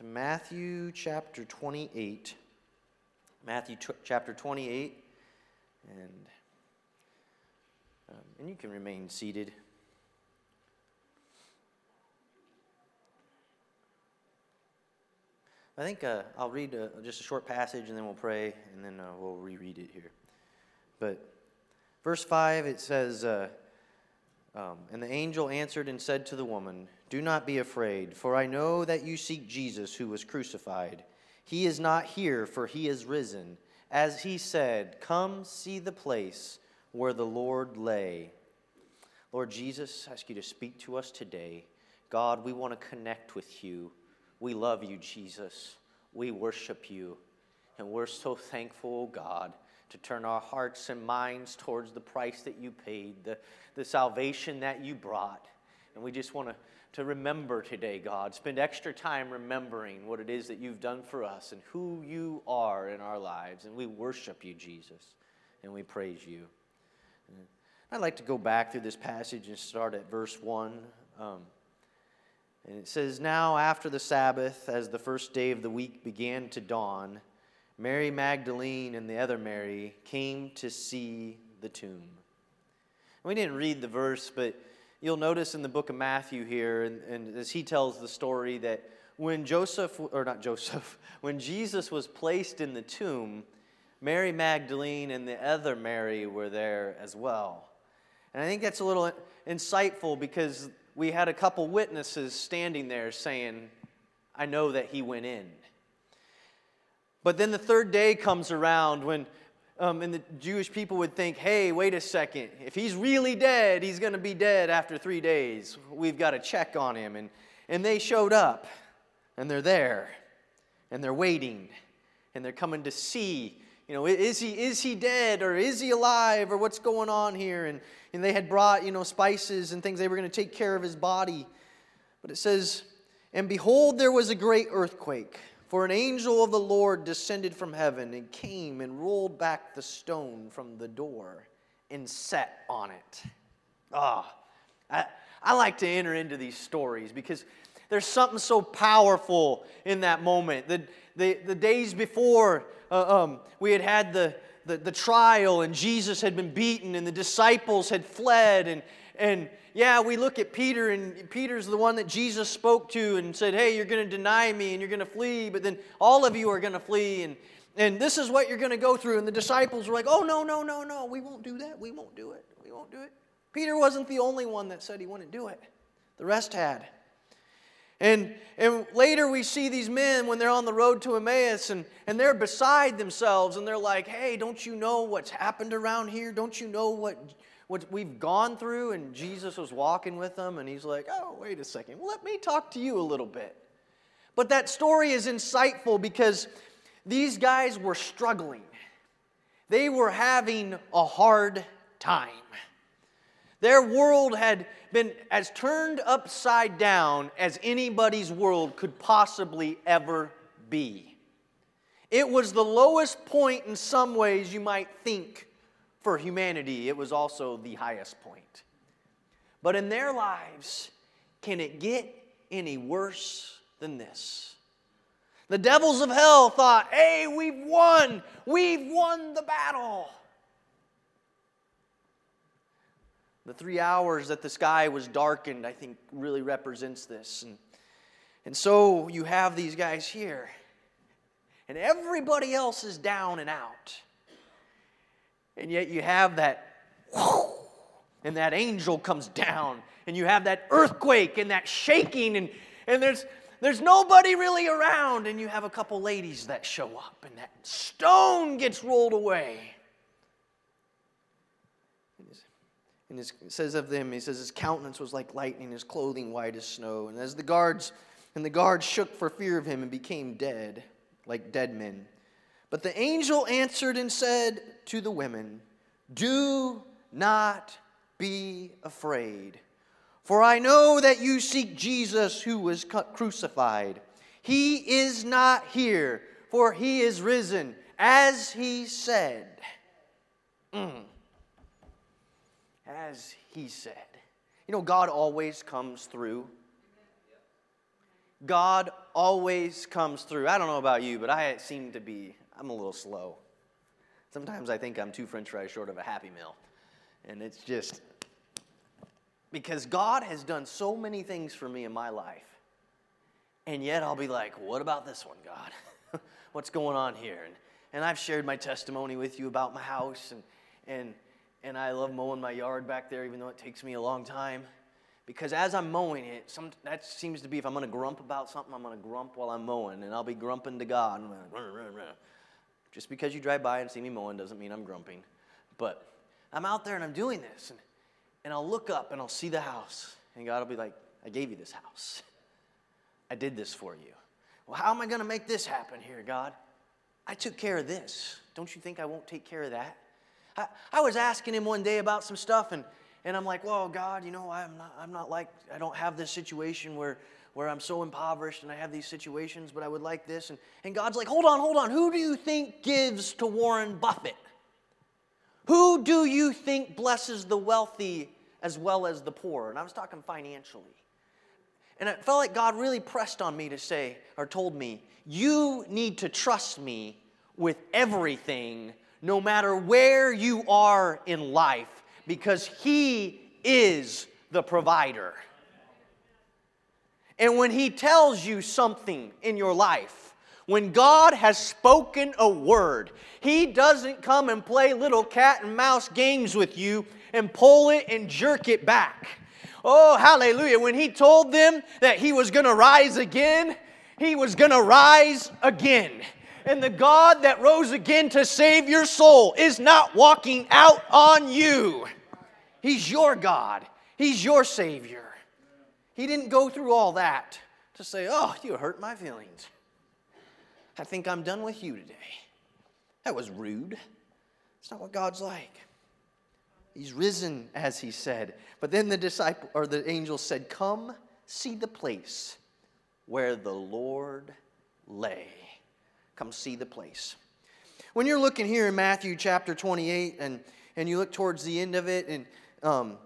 to Matthew chapter 28. Matthew t- chapter 28. And, um, and you can remain seated. I think uh, I'll read uh, just a short passage and then we'll pray and then uh, we'll reread it here. But verse 5, it says, uh, um, And the angel answered and said to the woman, Do not be afraid, for I know that you seek Jesus who was crucified. He is not here, for he is risen. As he said, Come see the place where the Lord lay. Lord Jesus, I ask you to speak to us today. God, we want to connect with you. We love you, Jesus. We worship you. And we're so thankful, oh God, to turn our hearts and minds towards the price that you paid, the, the salvation that you brought. And we just want to, to remember today, God. Spend extra time remembering what it is that you've done for us and who you are in our lives. And we worship you, Jesus, and we praise you. I'd like to go back through this passage and start at verse 1. Um, and it says, Now after the Sabbath, as the first day of the week began to dawn, Mary Magdalene and the other Mary came to see the tomb. We didn't read the verse, but you'll notice in the book of Matthew here, and, and as he tells the story, that when Joseph, or not Joseph, when Jesus was placed in the tomb, Mary Magdalene and the other Mary were there as well. And I think that's a little insightful because we had a couple witnesses standing there saying, I know that he went in. But then the third day comes around when, um, and the Jewish people would think, hey, wait a second. If he's really dead, he's going to be dead after three days. We've got to check on him. And, and they showed up, and they're there, and they're waiting, and they're coming to see. You know, is he, is he dead or is he alive or what's going on here? And, and they had brought, you know, spices and things. They were going to take care of his body. But it says, And behold, there was a great earthquake for an angel of the Lord descended from heaven and came and rolled back the stone from the door and sat on it. Ah, I, I like to enter into these stories because there's something so powerful in that moment. The, the, the days before, uh, um, we had had the, the, the trial, and Jesus had been beaten, and the disciples had fled, and, and yeah, we look at Peter, and Peter's the one that Jesus spoke to and said, Hey, you're going to deny me and you're going to flee, but then all of you are going to flee, and, and this is what you're going to go through. And the disciples were like, Oh, no, no, no, no, we won't do that. We won't do it. We won't do it. Peter wasn't the only one that said he wouldn't do it, the rest had. And, and later we see these men when they're on the road to Emmaus and, and they're beside themselves and they're like, hey, don't you know what's happened around here? Don't you know what what we've gone through, and Jesus was walking with them, and he's like, oh, wait a second, let me talk to you a little bit. But that story is insightful because these guys were struggling, they were having a hard time. Their world had been as turned upside down as anybody's world could possibly ever be. It was the lowest point in some ways you might think for humanity, it was also the highest point. But in their lives, can it get any worse than this? The devils of hell thought, hey, we've won. We've won the battle. The three hours that the sky was darkened, I think, really represents this. And, and so you have these guys here, and everybody else is down and out. And yet you have that, and that angel comes down, and you have that earthquake and that shaking, and, and there's, there's nobody really around, and you have a couple ladies that show up, and that stone gets rolled away. And it says of them, he says his countenance was like lightning, his clothing white as snow. And as the guards, and the guards shook for fear of him and became dead, like dead men. But the angel answered and said to the women, Do not be afraid, for I know that you seek Jesus who was crucified. He is not here, for he is risen, as he said. Mm. As he said. You know, God always comes through. God always comes through. I don't know about you, but I seem to be, I'm a little slow. Sometimes I think I'm two french fries short of a Happy Meal. And it's just because God has done so many things for me in my life. And yet I'll be like, what about this one, God? What's going on here? And, and I've shared my testimony with you about my house, and, and, and I love mowing my yard back there, even though it takes me a long time. Because as I'm mowing it, some, that seems to be if I'm going to grump about something, I'm going to grump while I'm mowing, and I'll be grumping to God. Just because you drive by and see me mowing doesn't mean I'm grumping. But I'm out there and I'm doing this, and, and I'll look up and I'll see the house, and God will be like, I gave you this house. I did this for you. Well, how am I going to make this happen here, God? I took care of this. Don't you think I won't take care of that? I, I was asking him one day about some stuff, and, and I'm like, well, God, you know, I'm not, I'm not like, I don't have this situation where, where I'm so impoverished and I have these situations, but I would like this. And, and God's like, hold on, hold on. Who do you think gives to Warren Buffett? Who do you think blesses the wealthy as well as the poor? And I was talking financially. And it felt like God really pressed on me to say, or told me, you need to trust me with everything, no matter where you are in life, because He is the provider. And when He tells you something in your life, when God has spoken a word, He doesn't come and play little cat and mouse games with you and pull it and jerk it back. Oh, hallelujah. When he told them that he was going to rise again, he was going to rise again. And the God that rose again to save your soul is not walking out on you. He's your God, He's your Savior. He didn't go through all that to say, Oh, you hurt my feelings. I think I'm done with you today. That was rude. It's not what God's like. He's risen, as he said. But then the disciple or the angel said, Come see the place where the Lord lay. Come see the place. When you're looking here in Matthew chapter 28 and, and you look towards the end of it, and, um,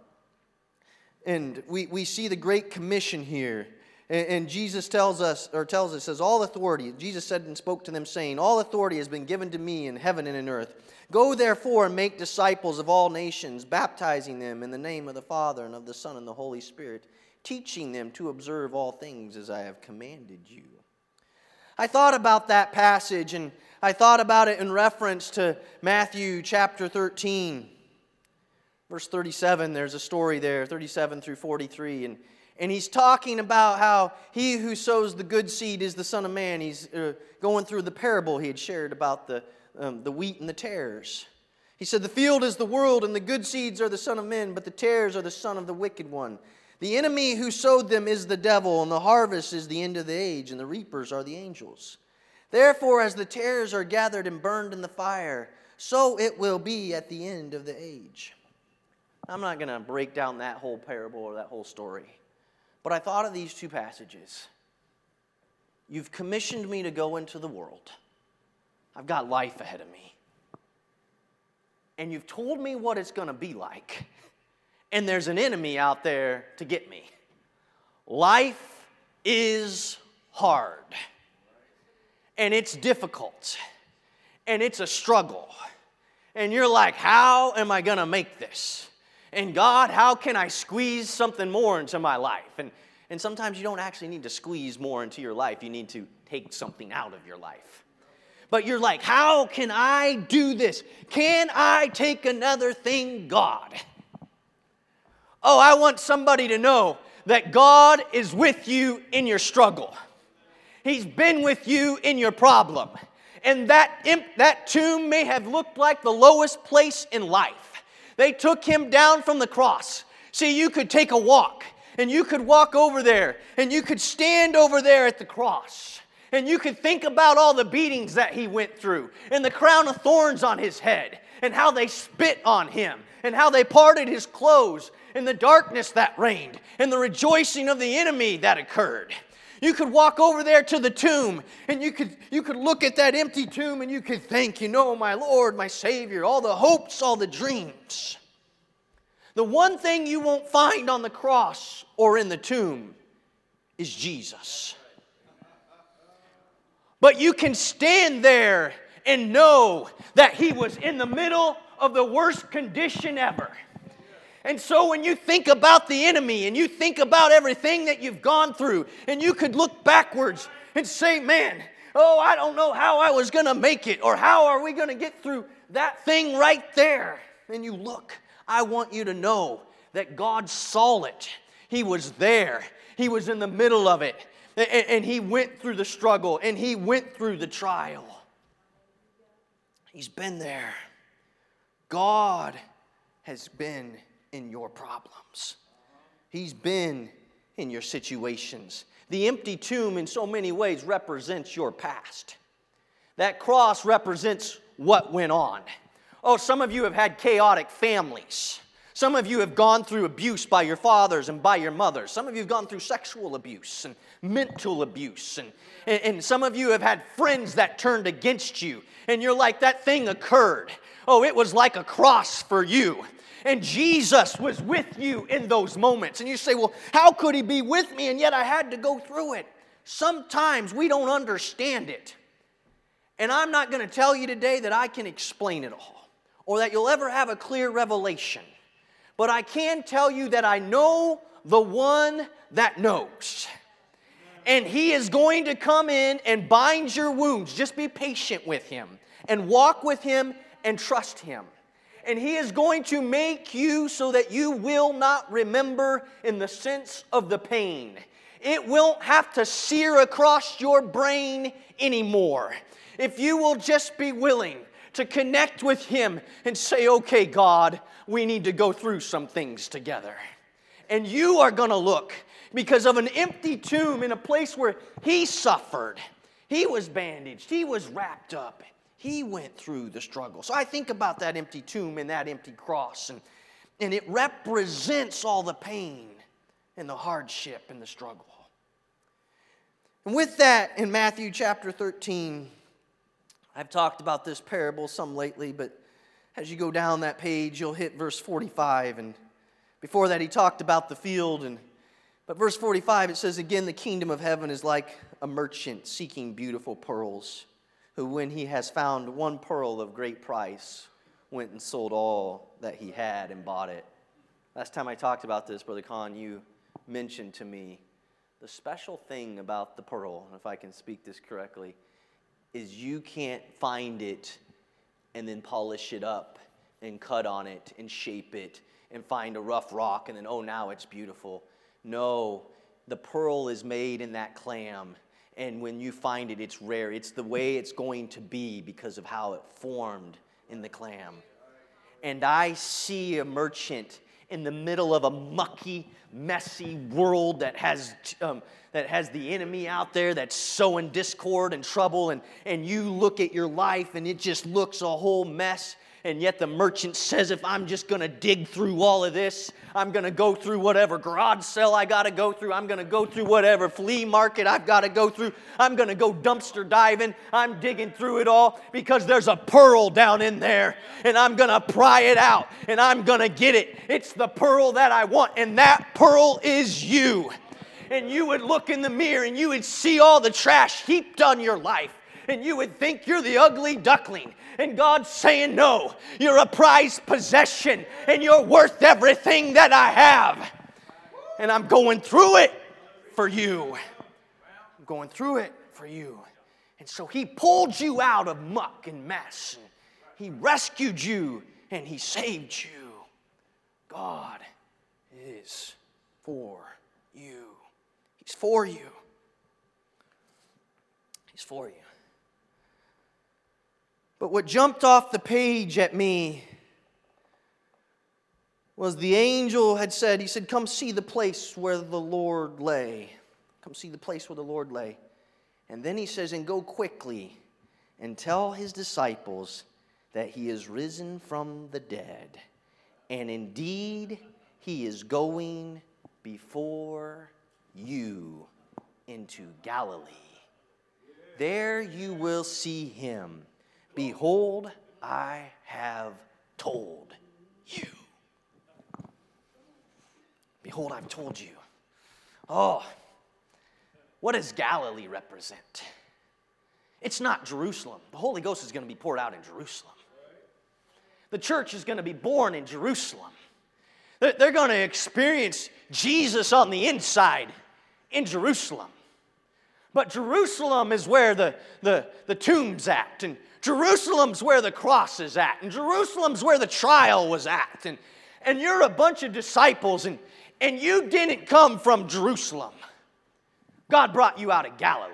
and we, we see the Great Commission here. And, and Jesus tells us, or tells us, says, All authority, Jesus said and spoke to them, saying, All authority has been given to me in heaven and in earth. Go therefore and make disciples of all nations, baptizing them in the name of the Father and of the Son and the Holy Spirit, teaching them to observe all things as I have commanded you. I thought about that passage and I thought about it in reference to Matthew chapter 13, verse 37. There's a story there, 37 through 43. And, and he's talking about how he who sows the good seed is the Son of Man. He's uh, going through the parable he had shared about the um, the wheat and the tares. He said, The field is the world, and the good seeds are the Son of Men, but the tares are the Son of the wicked one. The enemy who sowed them is the devil, and the harvest is the end of the age, and the reapers are the angels. Therefore, as the tares are gathered and burned in the fire, so it will be at the end of the age. I'm not going to break down that whole parable or that whole story, but I thought of these two passages. You've commissioned me to go into the world. I've got life ahead of me. And you've told me what it's going to be like. And there's an enemy out there to get me. Life is hard. And it's difficult. And it's a struggle. And you're like, how am I going to make this? And God, how can I squeeze something more into my life? And, and sometimes you don't actually need to squeeze more into your life, you need to take something out of your life but you're like, how can I do this? Can I take another thing, God? Oh, I want somebody to know that God is with you in your struggle. He's been with you in your problem. And that, imp, that tomb may have looked like the lowest place in life. They took him down from the cross. See, you could take a walk and you could walk over there and you could stand over there at the cross and you could think about all the beatings that he went through, and the crown of thorns on his head, and how they spit on him, and how they parted his clothes, and the darkness that reigned, and the rejoicing of the enemy that occurred. You could walk over there to the tomb and you could, you could look at that empty tomb and you could think, you know, my Lord, my Savior, all the hopes, all the dreams. The one thing you won't find on the cross or in the tomb is Jesus. but you can stand there and know that he was in the middle of the worst condition ever. And so when you think about the enemy and you think about everything that you've gone through, and you could look backwards and say, man, oh, I don't know how I was going to make it, or how are we going to get through that thing right there. And you look, I want you to know that God saw it. He was there, He was in the middle of it, and, He went through the struggle, and He went through the trial. He's been there. God has been in your problems. He's been in your situations. The empty tomb, in so many ways, represents your past. That cross represents what went on. Oh, some of you have had chaotic families. Some of you have gone through abuse by your fathers and by your mothers. Some of you have gone through sexual abuse and mental abuse. And, and, and, some of you have had friends that turned against you. And you're like, that thing occurred. Oh, it was like a cross for you. And Jesus was with you in those moments. And you say, well, how could he be with me? And yet I had to go through it. Sometimes we don't understand it. And I'm not going to tell you today that I can explain it all or that you'll ever have a clear revelation. But I can tell you that I know the one that knows. And he is going to come in and bind your wounds. Just be patient with him and walk with him and trust him and He is going to make you so that you will not remember in the sense of the pain. It won't have to sear across your brain anymore. If you will just be willing to connect with Him and say, okay, God, we need to go through some things together. And you are going to look because of an empty tomb in a place where He suffered. He was bandaged, He was wrapped up. He went through the struggle. So I think about that empty tomb and that empty cross, and, and it represents all the pain and the hardship and the struggle. And with that, in Matthew chapter 13, I've talked about this parable some lately, but as you go down that page, you'll hit verse 45. And before that, he talked about the field. And, but verse 45, it says, Again, the kingdom of heaven is like a merchant seeking beautiful pearls who, when he has found one pearl of great price, went and sold all that he had and bought it. Last time I talked about this, Brother Khan, you mentioned to me the special thing about the pearl, if I can speak this correctly, is you can't find it and then polish it up and cut on it and shape it and find a rough rock and then, oh, now it's beautiful. No, the pearl is made in that clam and when you find it, it's rare. It's the way it's going to be because of how it formed in the clam. And I see a merchant in the middle of a mucky, messy world that has, um, that has the enemy out there that's sowing discord and trouble, and, and you look at your life and it just looks a whole mess. And yet the merchant says, if I'm just going to dig through all of this, I'm going to go through whatever garage sale I got to go through. I'm going to go through whatever flea market I've got to go through. I'm going to go dumpster diving. I'm digging through it all because there's a pearl down in there and I'm going to pry it out and I'm going to get it. It's the pearl that I want, and that pearl is you. And you would look in the mirror and you would see all the trash heaped on your life and you would think you're the ugly duckling. And God's saying, No, you're a prized possession and you're worth everything that I have. And I'm going through it for you. I'm going through it for you. And so He pulled you out of muck and mess. And he rescued you and He saved you. God is for you. He's for you. He's for you. But what jumped off the page at me was the angel had said, He said, Come see the place where the Lord lay. Come see the place where the Lord lay. And then he says, And go quickly and tell his disciples that he is risen from the dead. And indeed, he is going before you into Galilee. There you will see him Behold, I have told you. Behold, I've told you. Oh, what does Galilee represent? It's not Jerusalem. The Holy Ghost is going to be poured out in Jerusalem. The church is going to be born in Jerusalem. They're going to experience Jesus on the inside in Jerusalem. But Jerusalem is where the, the, the tomb's at, and Jerusalem's where the cross is at, and Jerusalem's where the trial was at. And, and you're a bunch of disciples, and, and you didn't come from Jerusalem. God brought you out of Galilee.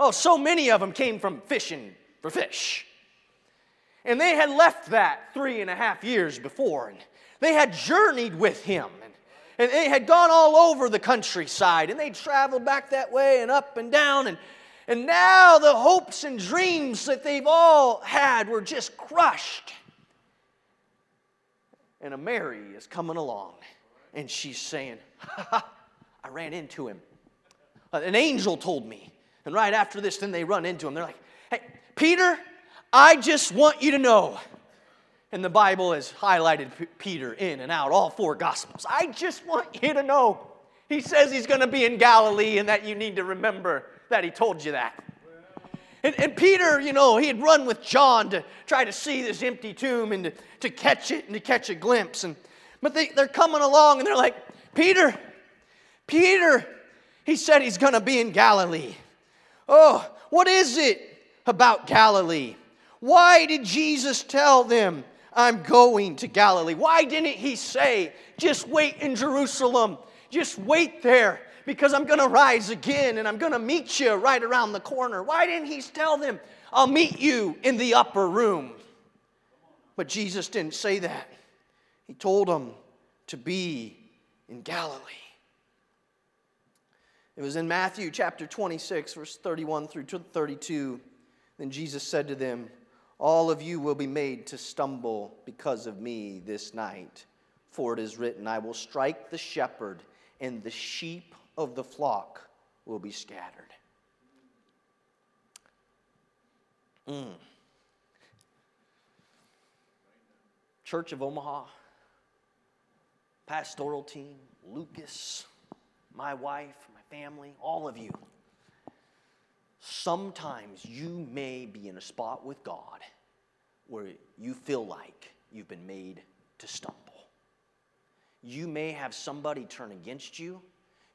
Oh, so many of them came from fishing for fish. And they had left that three and a half years before, and they had journeyed with him. And, they had gone all over the countryside, and they traveled back that way and up and down. And, and now the hopes and dreams that they've all had were just crushed. And a Mary is coming along, and she's saying, ha, ha, I ran into him. Uh, an angel told me. And right after this, then they run into him. They're like, hey, Peter, I just want you to know. And the Bible has highlighted Peter in and out, all four Gospels. I just want you to know. He says he's going to be in Galilee and that you need to remember that he told you that. And, and, Peter, you know, he had run with John to try to see this empty tomb and to, to catch it and to catch a glimpse. And, but they, they're coming along and they're like, Peter, Peter, he said he's going to be in Galilee. Oh, what is it about Galilee? Why did Jesus tell them, I'm going to Galilee? Why didn't he say, just wait in Jerusalem? Just wait there because I'm going to rise again and I'm going to meet you right around the corner. Why didn't he tell them, I'll meet you in the upper room? But Jesus didn't say that. He told them to be in Galilee. It was in Matthew chapter 26, verse 31 through 32. Then Jesus said to them, All of you will be made to stumble because of me this night. For it is written, I will strike the shepherd, and the sheep of the flock will be scattered. Mm. Church of Omaha, pastoral team, Lucas, my wife, my family, all of you, sometimes you may be in a spot with God where you feel like you've been made to stumble. You may have somebody turn against you.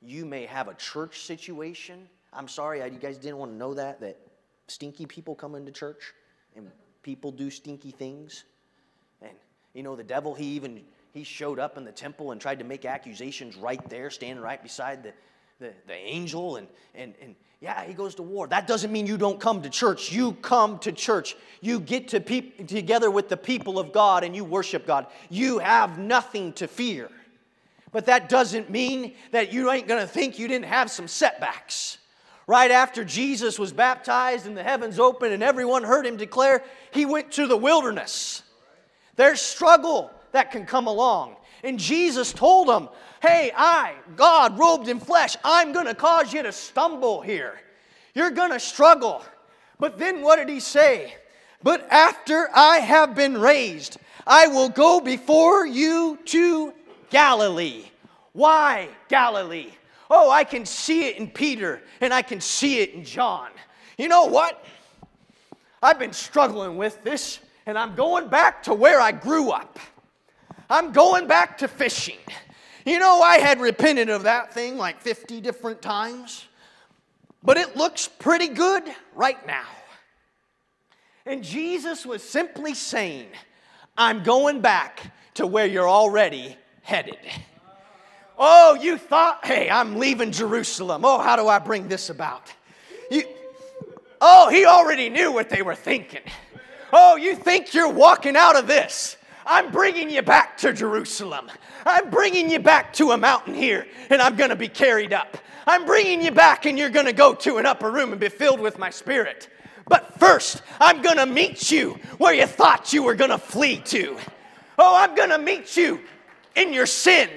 You may have a church situation. I'm sorry, you guys didn't want to know that, that stinky people come into church and people do stinky things. And, you know, the devil, he even, he showed up in the temple and tried to make accusations right there, standing right beside the, the, the angel and, and, and yeah, he goes to war. That doesn't mean you don't come to church. You come to church. You get to peop- together with the people of God and you worship God. You have nothing to fear. But that doesn't mean that you ain't going to think you didn't have some setbacks. Right after Jesus was baptized and the heavens opened and everyone heard him declare, he went to the wilderness. There's struggle that can come along. And Jesus told them, Hey, I, God, robed in flesh, I'm going to cause you to stumble here. You're going to struggle. But then what did he say? But after I have been raised, I will go before you to Galilee. Why Galilee? Oh, I can see it in Peter and I can see it in John. You know what? I've been struggling with this and I'm going back to where I grew up. I'm going back to fishing. You know, I had repented of that thing like 50 different times, but it looks pretty good right now. And Jesus was simply saying, I'm going back to where you're already headed. Oh, you thought, hey, I'm leaving Jerusalem. Oh, how do I bring this about? You, oh, he already knew what they were thinking. Oh, you think you're walking out of this I'm bringing you back to Jerusalem. I'm bringing you back to a mountain here, and I'm going to be carried up. I'm bringing you back, and you're going to go to an upper room and be filled with my spirit. But first, I'm going to meet you where you thought you were going to flee to. Oh, I'm going to meet you in your sin.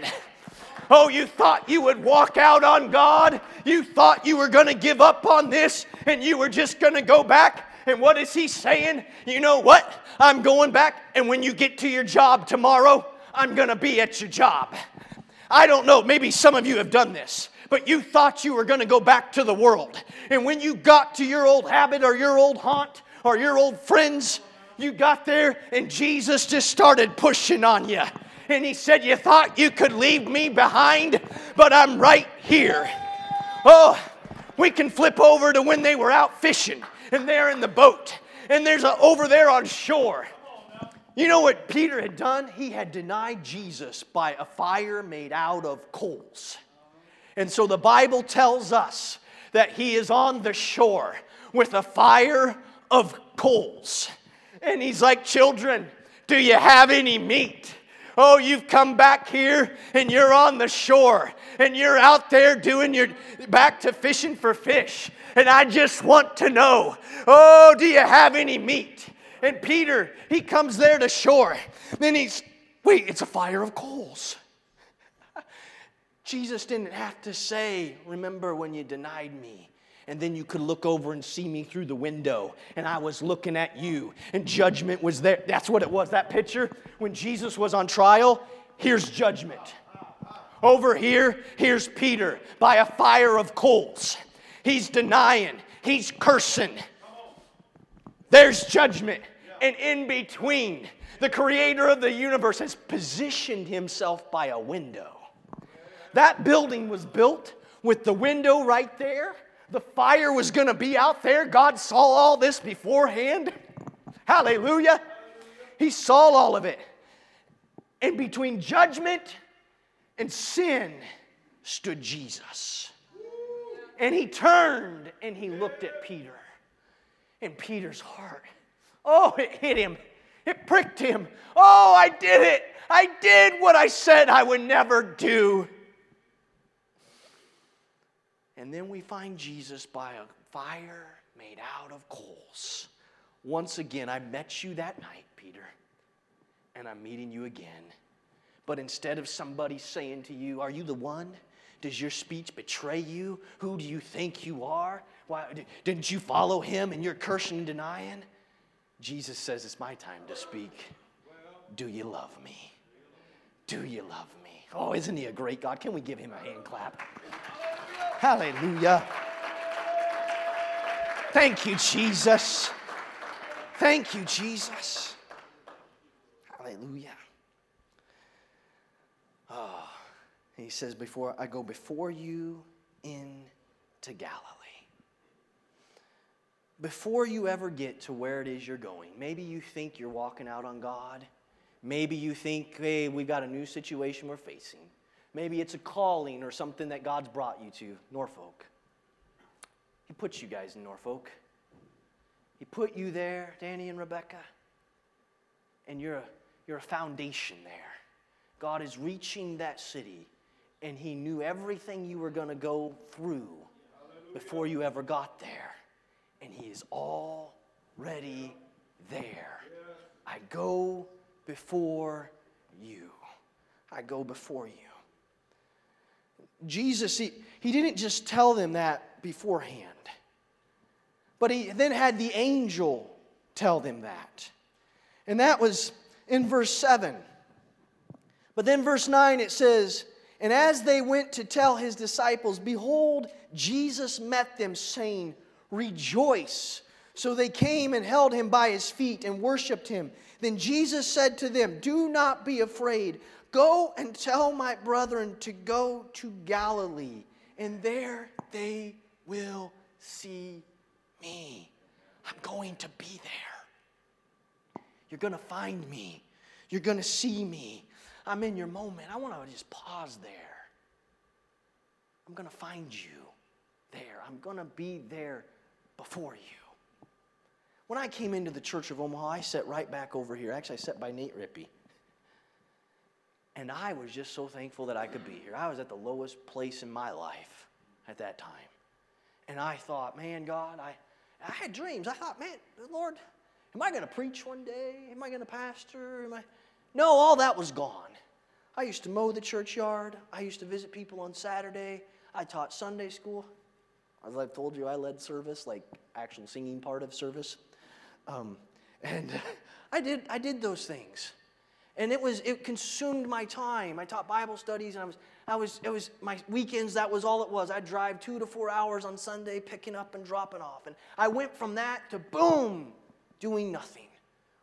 Oh, you thought you would walk out on God? You thought you were going to give up on this and you were just going to go back? And what is he saying? You know what? I'm going back, and when you get to your job tomorrow, I'm going to be at your job. I don't know, maybe some of you have done this, but you thought you were going to go back to the world. And when you got to your old habit or your old haunt or your old friends, you got there and Jesus just started pushing on you. And he said, You thought you could leave me behind, but I'm right here. Oh, we can flip over to when they were out fishing and they're in the boat and there's a, over there on shore. You know what Peter had done? He had denied Jesus by a fire made out of coals. And so the Bible tells us that he is on the shore with a fire of coals. And he's like, Children, do you have any meat? Oh, you've come back here and you're on the shore and you're out there doing your back to fishing for fish. And I just want to know, oh, do you have any meat? And Peter, he comes there to shore. Then he's, wait, it's a fire of coals. Jesus didn't have to say, remember when you denied me and then you could look over and see me through the window and I was looking at you and judgment was there. That's what it was, that picture. When Jesus was on trial, here's judgment. Over here, here's Peter by a fire of coals. He's denying, he's cursing. There's judgment. And in between, the creator of the universe has positioned himself by a window. That building was built with the window right there the fire was going to be out there. God saw all this beforehand. Hallelujah. He saw all of it. And between judgment and sin stood Jesus. And he turned and he looked at Peter. And Peter's heart, oh, it hit him. It pricked him. Oh, I did it. I did what I said I would never do. And then we find Jesus by a fire made out of coals. Once again, I met you that night, Peter, and I'm meeting you again. But instead of somebody saying to you, Are you the one? Does your speech betray you? Who do you think you are? Why, didn't you follow him and you're cursing and denying? Jesus says, It's my time to speak. Do you love me? Do you love me? Oh, isn't he a great God? Can we give him a hand clap? Hallelujah. Thank you, Jesus. Thank you, Jesus. Hallelujah. Oh, he says, Before I go before you into Galilee. Before you ever get to where it is you're going, maybe you think you're walking out on God. Maybe you think, hey, we've got a new situation we're facing. Maybe it's a calling or something that God's brought you to, Norfolk. He put you guys in Norfolk. He put you there, Danny and Rebecca, and you're a, you're a foundation there. God is reaching that city, and He knew everything you were going to go through before you ever got there. And He is already there. I go before you. I go before you. Jesus, he, he didn't just tell them that beforehand, but he then had the angel tell them that. And that was in verse 7. But then, verse 9, it says, And as they went to tell his disciples, behold, Jesus met them, saying, Rejoice. So they came and held him by his feet and worshiped him. Then Jesus said to them, Do not be afraid. Go and tell my brethren to go to Galilee, and there they will see me. I'm going to be there. You're going to find me. You're going to see me. I'm in your moment. I want to just pause there. I'm going to find you there. I'm going to be there before you. When I came into the Church of Omaha, I sat right back over here. Actually, I sat by Nate Rippey. And I was just so thankful that I could be here. I was at the lowest place in my life at that time. And I thought, man, God, I, I had dreams. I thought, man, Lord, am I going to preach one day? Am I going to pastor? Am I? No, all that was gone. I used to mow the churchyard. I used to visit people on Saturday. I taught Sunday school. As I've told you, I led service, like actual singing part of service. Um, and I did, I did those things. And it was it consumed my time. I taught Bible studies and I was I was it was my weekends that was all it was. I'd drive 2 to 4 hours on Sunday picking up and dropping off. And I went from that to boom, doing nothing.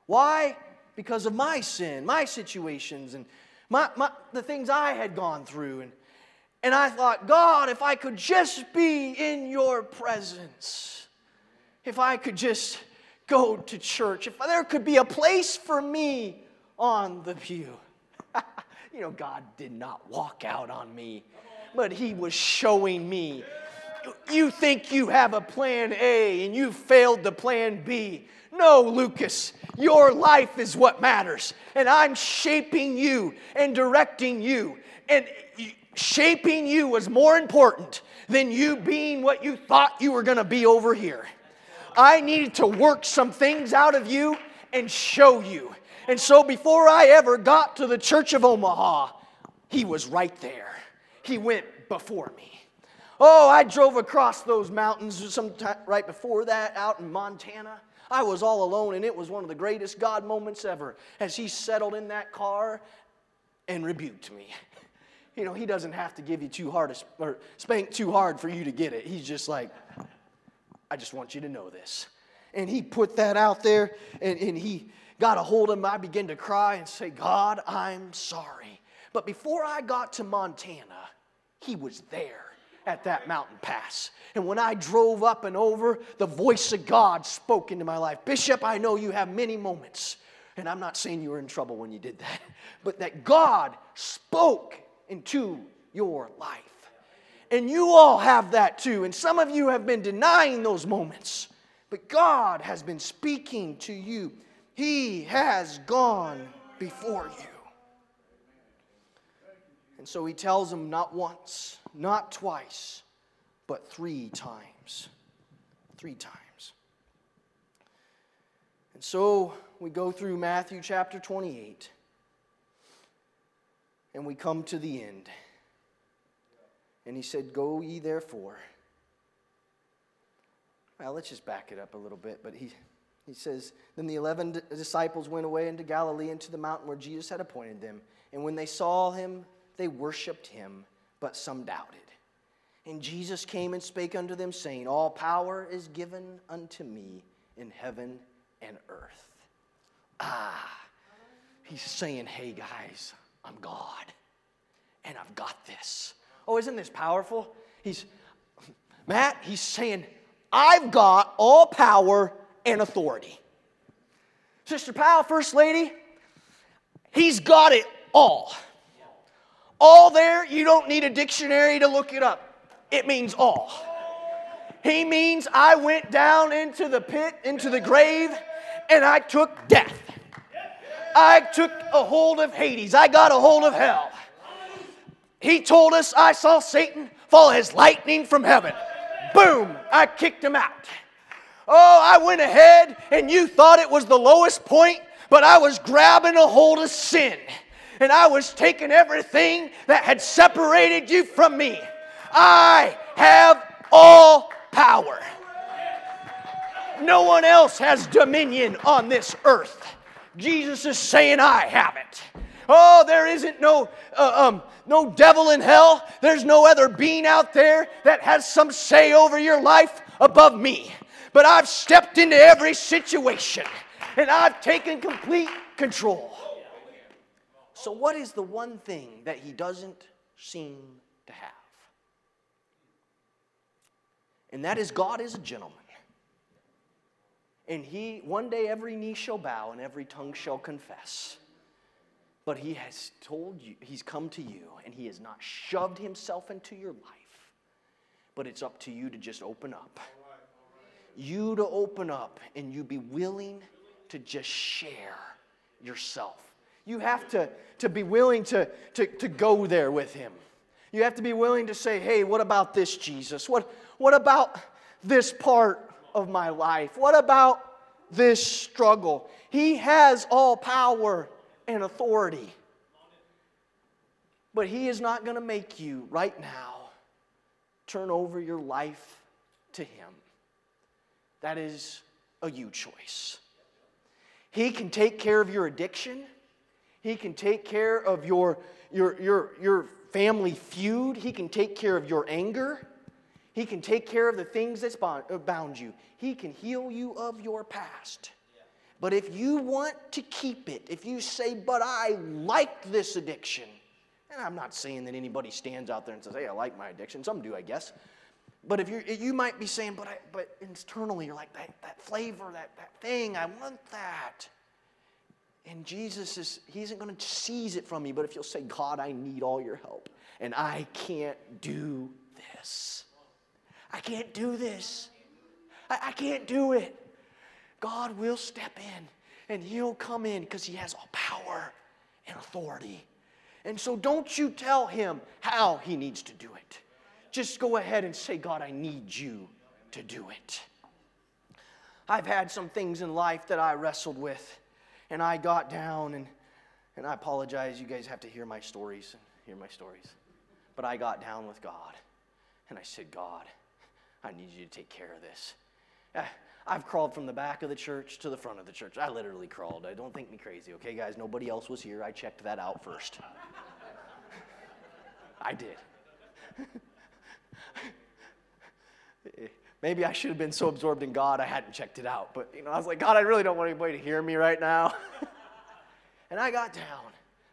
Why? Because of my sin, my situations and my, my the things I had gone through and and I thought, God, if I could just be in your presence, if I could just go to church, if there could be a place for me on the pew. you know, God did not walk out on me, but He was showing me. You think you have a plan A and you failed the plan B. No, Lucas, your life is what matters. And I'm shaping you and directing you. And shaping you was more important than you being what you thought you were going to be over here. I needed to work some things out of you and show you. And so before I ever got to the Church of Omaha, he was right there. He went before me. Oh, I drove across those mountains sometime right before that out in Montana. I was all alone, and it was one of the greatest God moments ever as he settled in that car and rebuked me. You know, he doesn't have to give you too hard or spank too hard for you to get it. He's just like, I just want you to know this. And he put that out there, and, and he got a hold of him. I began to cry and say, God, I'm sorry. But before I got to Montana, he was there at that mountain pass. And when I drove up and over, the voice of God spoke into my life. Bishop, I know you have many moments, and I'm not saying you were in trouble when you did that, but that God spoke into your life. And you all have that too. And some of you have been denying those moments, but God has been speaking to you. He has gone before you. And so he tells them not once, not twice, but three times. Three times. And so we go through Matthew chapter 28, and we come to the end. And he said, Go ye therefore. Well, let's just back it up a little bit. But he, he says, Then the eleven disciples went away into Galilee, into the mountain where Jesus had appointed them. And when they saw him, they worshiped him, but some doubted. And Jesus came and spake unto them, saying, All power is given unto me in heaven and earth. Ah, he's saying, Hey guys, I'm God, and I've got this. Oh, isn't this powerful? He's, Matt, he's saying, I've got all power and authority. Sister Powell, First Lady, he's got it all. All there, you don't need a dictionary to look it up. It means all. He means I went down into the pit, into the grave, and I took death. I took a hold of Hades. I got a hold of hell. He told us, I saw Satan fall as lightning from heaven. Boom, I kicked him out. Oh, I went ahead and you thought it was the lowest point, but I was grabbing a hold of sin and I was taking everything that had separated you from me. I have all power. No one else has dominion on this earth. Jesus is saying, I have it. Oh, there isn't no, uh, um, no devil in hell. There's no other being out there that has some say over your life above me. But I've stepped into every situation and I've taken complete control. So, what is the one thing that he doesn't seem to have? And that is God is a gentleman. And he, one day every knee shall bow and every tongue shall confess. But he has told you, he's come to you and he has not shoved himself into your life. But it's up to you to just open up. You to open up and you be willing to just share yourself. You have to, to be willing to, to, to go there with him. You have to be willing to say, hey, what about this, Jesus? What, what about this part of my life? What about this struggle? He has all power and authority. But He is not going to make you right now turn over your life to Him. That is a you choice. He can take care of your addiction. He can take care of your, your, your, your family feud. He can take care of your anger. He can take care of the things that uh, bound you. He can heal you of your past. But if you want to keep it, if you say, but I like this addiction, and I'm not saying that anybody stands out there and says, hey, I like my addiction. Some do, I guess. But if you you might be saying, but I, but internally you're like that, that flavor, that, that thing, I want that. And Jesus is, He isn't going to seize it from me, but if you'll say, God, I need all your help, and I can't do this. I can't do this. I, I can't do it. God will step in and He'll come in because He has all power and authority. And so don't you tell Him how He needs to do it. Just go ahead and say, God, I need you to do it. I've had some things in life that I wrestled with, and I got down, and, and I apologize. You guys have to hear my stories hear my stories. But I got down with God, and I said, God, I need you to take care of this. Eh, I've crawled from the back of the church to the front of the church. I literally crawled. I don't think me crazy, okay, guys? Nobody else was here. I checked that out first. I did. Maybe I should have been so absorbed in God I hadn't checked it out. But you know, I was like, God, I really don't want anybody to hear me right now. and I got down.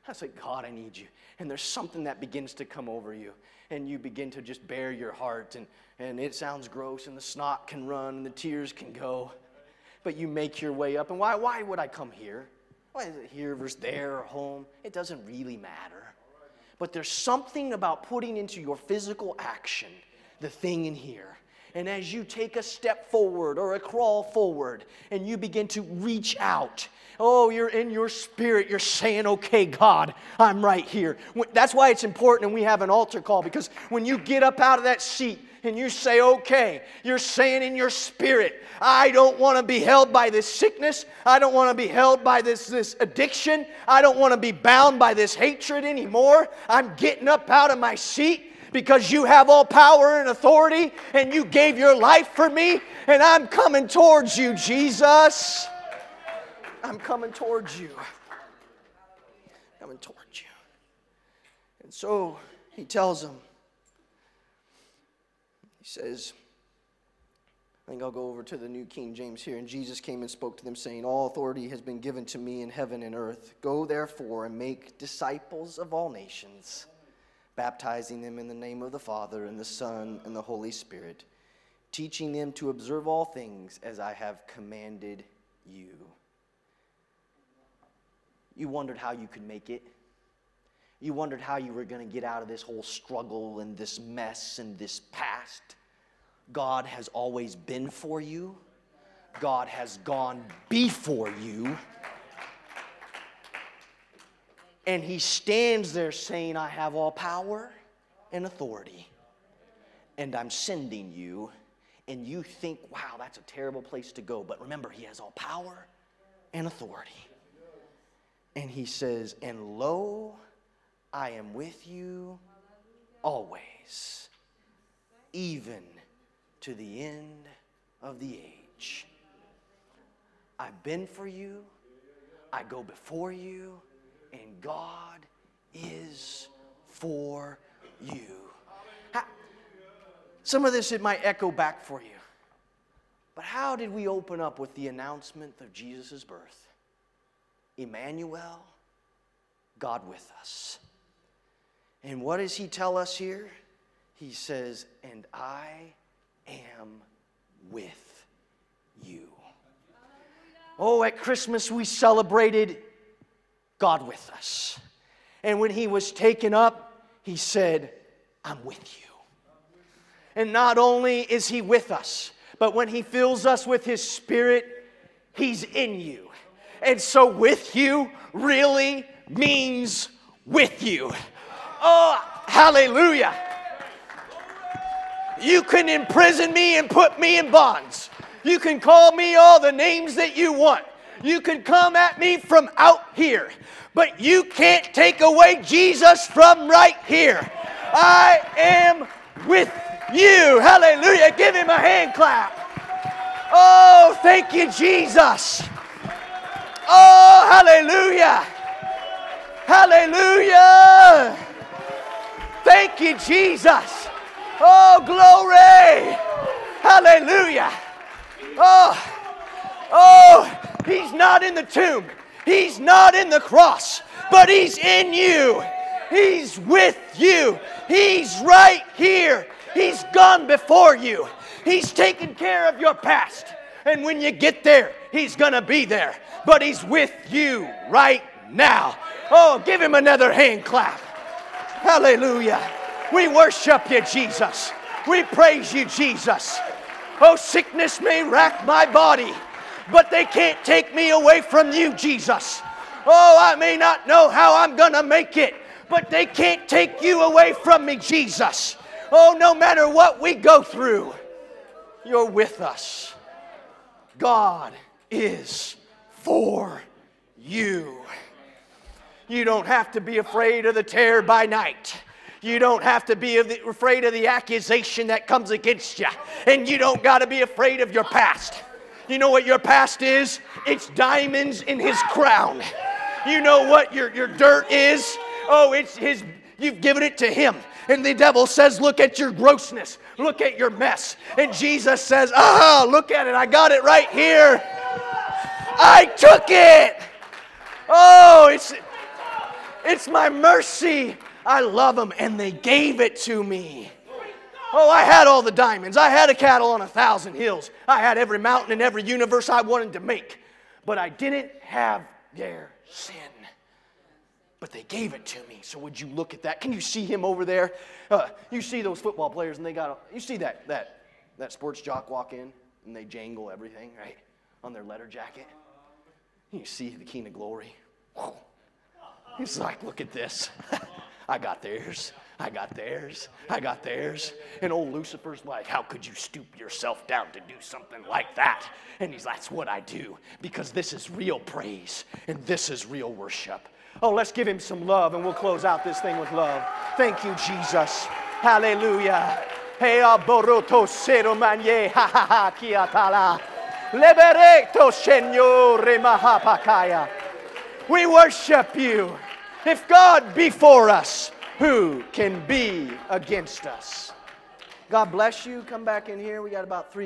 I was like, God, I need you. And there's something that begins to come over you. And you begin to just bare your heart. And, and it sounds gross, and the snot can run, and the tears can go. But you make your way up. And why, why would I come here? Why is it here versus there or home? It doesn't really matter. But there's something about putting into your physical action the thing in here. And as you take a step forward or a crawl forward and you begin to reach out, oh, you're in your spirit, you're saying, okay, God, I'm right here. That's why it's important and we have an altar call because when you get up out of that seat, and you say, okay, you're saying in your spirit, I don't want to be held by this sickness. I don't want to be held by this, this addiction. I don't want to be bound by this hatred anymore. I'm getting up out of my seat because you have all power and authority and you gave your life for me and I'm coming towards you, Jesus. I'm coming towards you. Coming towards you. And so he tells them, he says, I think I'll go over to the New King James here. And Jesus came and spoke to them, saying, All authority has been given to me in heaven and earth. Go therefore and make disciples of all nations baptizing them in the name of the Father, and the Son, and the Holy Spirit, teaching them to observe all things as I have commanded you. You wondered how you could make it. You wondered how you were going to get out of this whole struggle and this mess and this past. God has always been for you. God has gone before you. And he stands there saying, I have all power and authority, and I'm sending you. And you think, wow, that's a terrible place to go. But remember, he has all power and authority. And he says, And lo, I am with you always, even to the end of the age. I've been for you, I go before you and God is for you. Some of this it might echo back for you. But how did we open up with the announcement of Jesus' birth? Emmanuel, God with us. And what does he tell us here? He says, And I am with you. Oh, at Christmas we celebrated God with us. And when he was taken up, he said, I'm with you. And not only is he with us, but when he fills us with his spirit, he's in you. And so, with you really means with you. Oh, hallelujah. You can imprison me and put me in bonds. You can call me all the names that you want. You can come at me from out here, but you can't take away Jesus from right here. I am with you. Hallelujah. Give him a hand clap. Oh, thank you, Jesus. Oh, hallelujah. Hallelujah. Thank you, Jesus. Oh, glory. Hallelujah. Oh, oh, he's not in the tomb. He's not in the cross, but he's in you. He's with you. He's right here. He's gone before you. He's taken care of your past. And when you get there, he's going to be there. But he's with you right now. Oh, give him another hand clap. Hallelujah. We worship you, Jesus. We praise you, Jesus. Oh, sickness may rack my body, but they can't take me away from you, Jesus. Oh, I may not know how I'm going to make it, but they can't take you away from me, Jesus. Oh, no matter what we go through, you're with us. God is for you. You don't have to be afraid of the terror by night. You don't have to be afraid of the accusation that comes against you. And you don't got to be afraid of your past. You know what your past is? It's diamonds in his crown. You know what your, your dirt is? Oh, it's his, you've given it to him. And the devil says, Look at your grossness. Look at your mess. And Jesus says, Ah, look at it. I got it right here. I took it. Oh, it's, it's my mercy. I love them, and they gave it to me. Oh, I had all the diamonds. I had a cattle on a thousand hills. I had every mountain and every universe I wanted to make. But I didn't have their sin. But they gave it to me. So would you look at that? Can you see him over there? Uh, you see those football players, and they got. You see that that that sports jock walk in, and they jangle everything right on their letter jacket. You see the King of Glory. He's like, look at this. I got theirs. I got theirs. I got theirs. And old Lucifer's like, How could you stoop yourself down to do something like that? And he's like, That's what I do because this is real praise and this is real worship. Oh, let's give him some love and we'll close out this thing with love. Thank you, Jesus. Hallelujah. Hey, ah, aboroto sero manye ha ha ha kiatala. Libereto, Signore Mahapakaya. We worship you. If God be for us, who can be against us? God bless you. Come back in here. We got about three.